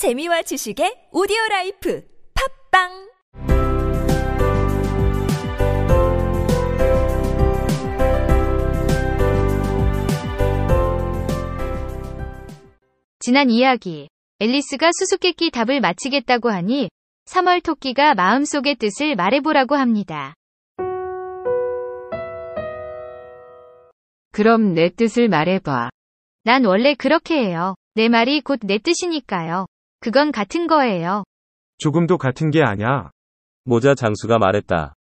재미와 지식의 오디오 라이프 팝빵 지난 이야기. 앨리스가 수수께끼 답을 마치겠다고 하니 3월 토끼가 마음속의 뜻을 말해보라고 합니다. 그럼 내 뜻을 말해봐. 난 원래 그렇게 해요. 내 말이 곧 내 뜻이니까요. 그건 같은 거예요. 조금도 같은 게 아냐. 모자 장수가 말했다.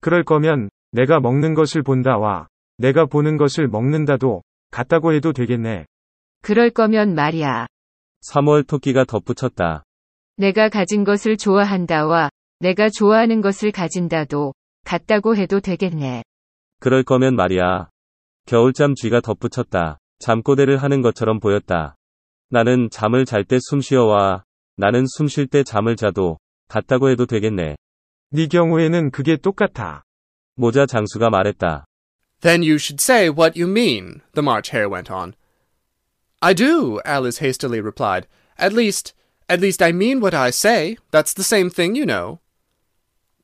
그럴 거면 내가 먹는 것을 본다와 내가 보는 것을 먹는다도 같다고 해도 되겠네. 그럴 거면 말이야. 3월 토끼가 덧붙였다. 내가 가진 것을 좋아한다와 내가 좋아하는 것을 가진다도 같다고 해도 되겠네. 그럴 거면 말이야. 겨울잠 쥐가 덧붙였다. 잠꼬대를 하는 것처럼 보였다. 나는 잠을 잘 때 숨 쉬어와 나는 숨 쉴 때 잠을 자도 같다고 해도 되겠네. 네 경우에는 그게 똑같아. 모자 장수가 말했다. Then you should say what you mean, the March Hare went on. I do, Alice hastily replied. At least, at least I mean what I say. That's the same thing, you know.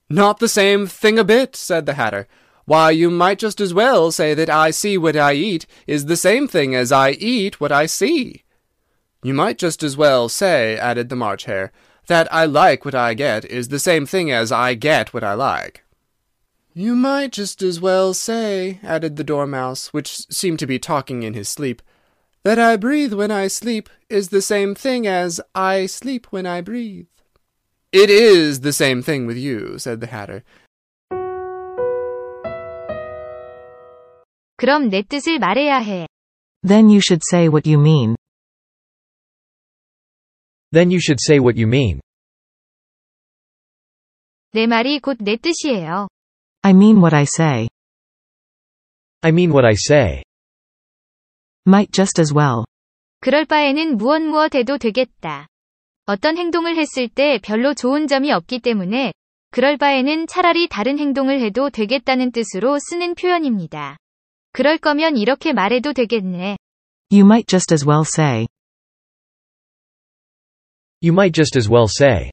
Not the same thing a bit, said the Hatter. Why, you might just as well say that I see what I eat is the same thing as I eat what I see. "You might just as well say," added the March Hare, "that I like what I get is the same thing as I get what I like." "You might just as well say," added the Dormouse, which seemed to be talking in his sleep, "that I breathe when I sleep is the same thing as I sleep when I breathe." "It is the same thing with you," said the Hatter. Then you should say what you mean. Then you should say what you mean. 내 말이 곧 내 뜻이에요. I mean what I say. I mean what I say. Might just as well. 그럴 바에는 무엇 무엇 해도 되겠다. 어떤 행동을 했을 때 별로 좋은 점이 없기 때문에 그럴 바에는 차라리 다른 행동을 해도 되겠다는 뜻으로 쓰는 표현입니다. 그럴 거면 이렇게 말해도 되겠네. You might just as well say. You might just as well say.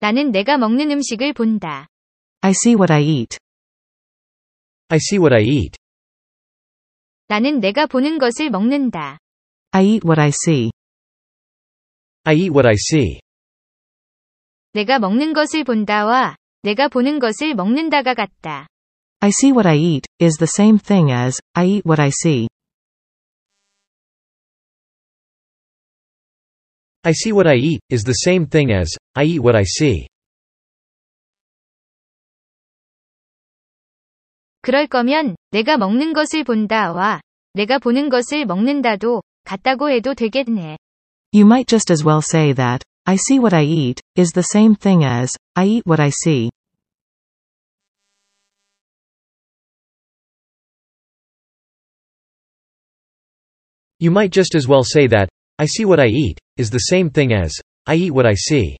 나는 내가 먹는 음식을 본다. I see what I eat. I see what I eat. 나는 내가 보는 것을 먹는다. I eat what I see. I eat what I see. 내가 먹는 것을 본다와 내가 보는 것을 먹는다가 같다. I see what I eat is the same thing as I eat what I see. I see what I eat is the same thing as I eat what I see. 그럴 거면 내가 먹는 것을 본다와 내가 보는 것을 먹는다도 같다고 해도 되겠네. You might just as well say that I see what I eat is the same thing as I eat what I see. You might just as well say that I see what I eat is the same thing as I eat what I see.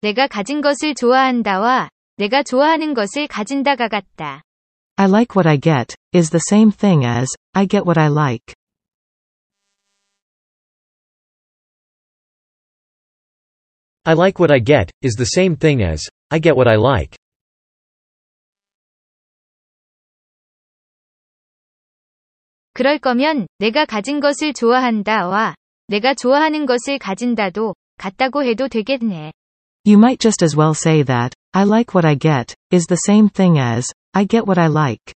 내가 가진 것을 좋아한다와 내가 좋아하는 것을 가진다가 같다. I like what I get is the same thing as I get what I like. I like what I get is the same thing as I get what I like. 그럴 거면 내가 가진 것을 좋아한다와 내가 좋아하는 것을 가진다도 같다고 해도 되겠네. You might just as well say that I like what I get is the same thing as I get what I like.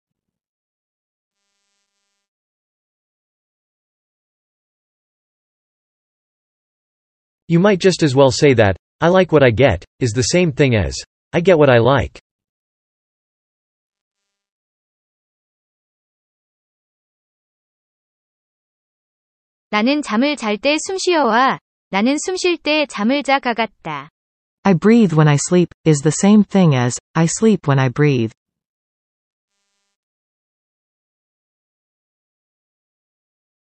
You might just as well say that I like what I get is the same thing as I get what I like. 나는 잠을 잘 때 숨 쉬어와 나는 숨 쉴 때 잠을 자가 같다. I breathe when I sleep is the same thing as I sleep when I breathe.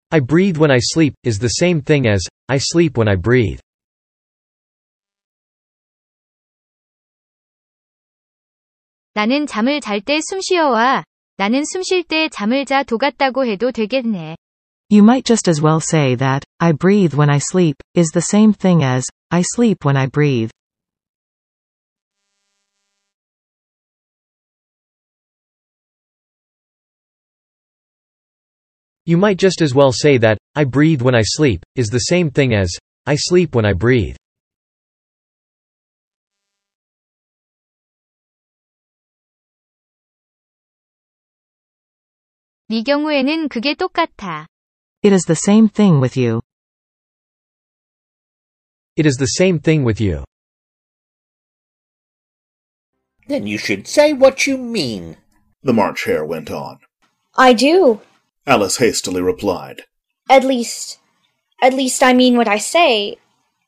I breathe when I sleep is the same thing as I sleep when I breathe. 나는 잠을 잘 때 숨 쉬어와 나는 숨 쉴 때 잠을 자 도 같다고 해도 되겠네. You might just as well say that, I breathe when I sleep, is the same thing as, I sleep when I breathe. You might just as well say that, I breathe when I sleep, is the same thing as, I sleep when I breathe. 네 경우에는 그게 똑같아. It is the same thing with you. It is the same thing with you. Then you should say what you mean. The March Hare went on. I do. Alice hastily replied. At least, at least I mean what I say.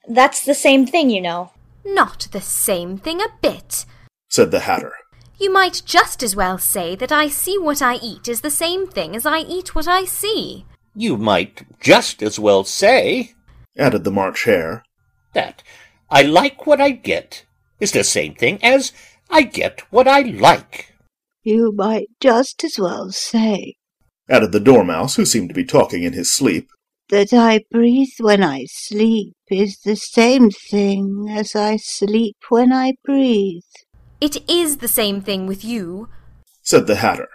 That's the same thing, you know. Not the same thing a bit. Said the Hatter. You might just as well say that I see what I eat is the same thing as I eat what I see. You might just as well say Added the March Hare. that I like what I get is the same thing as I get what I like. You might just as well say Added the Dormouse, who seemed to be talking in his sleep. that I breathe when I sleep is the same thing as I sleep when I breathe. It is the same thing with you. Said the Hatter.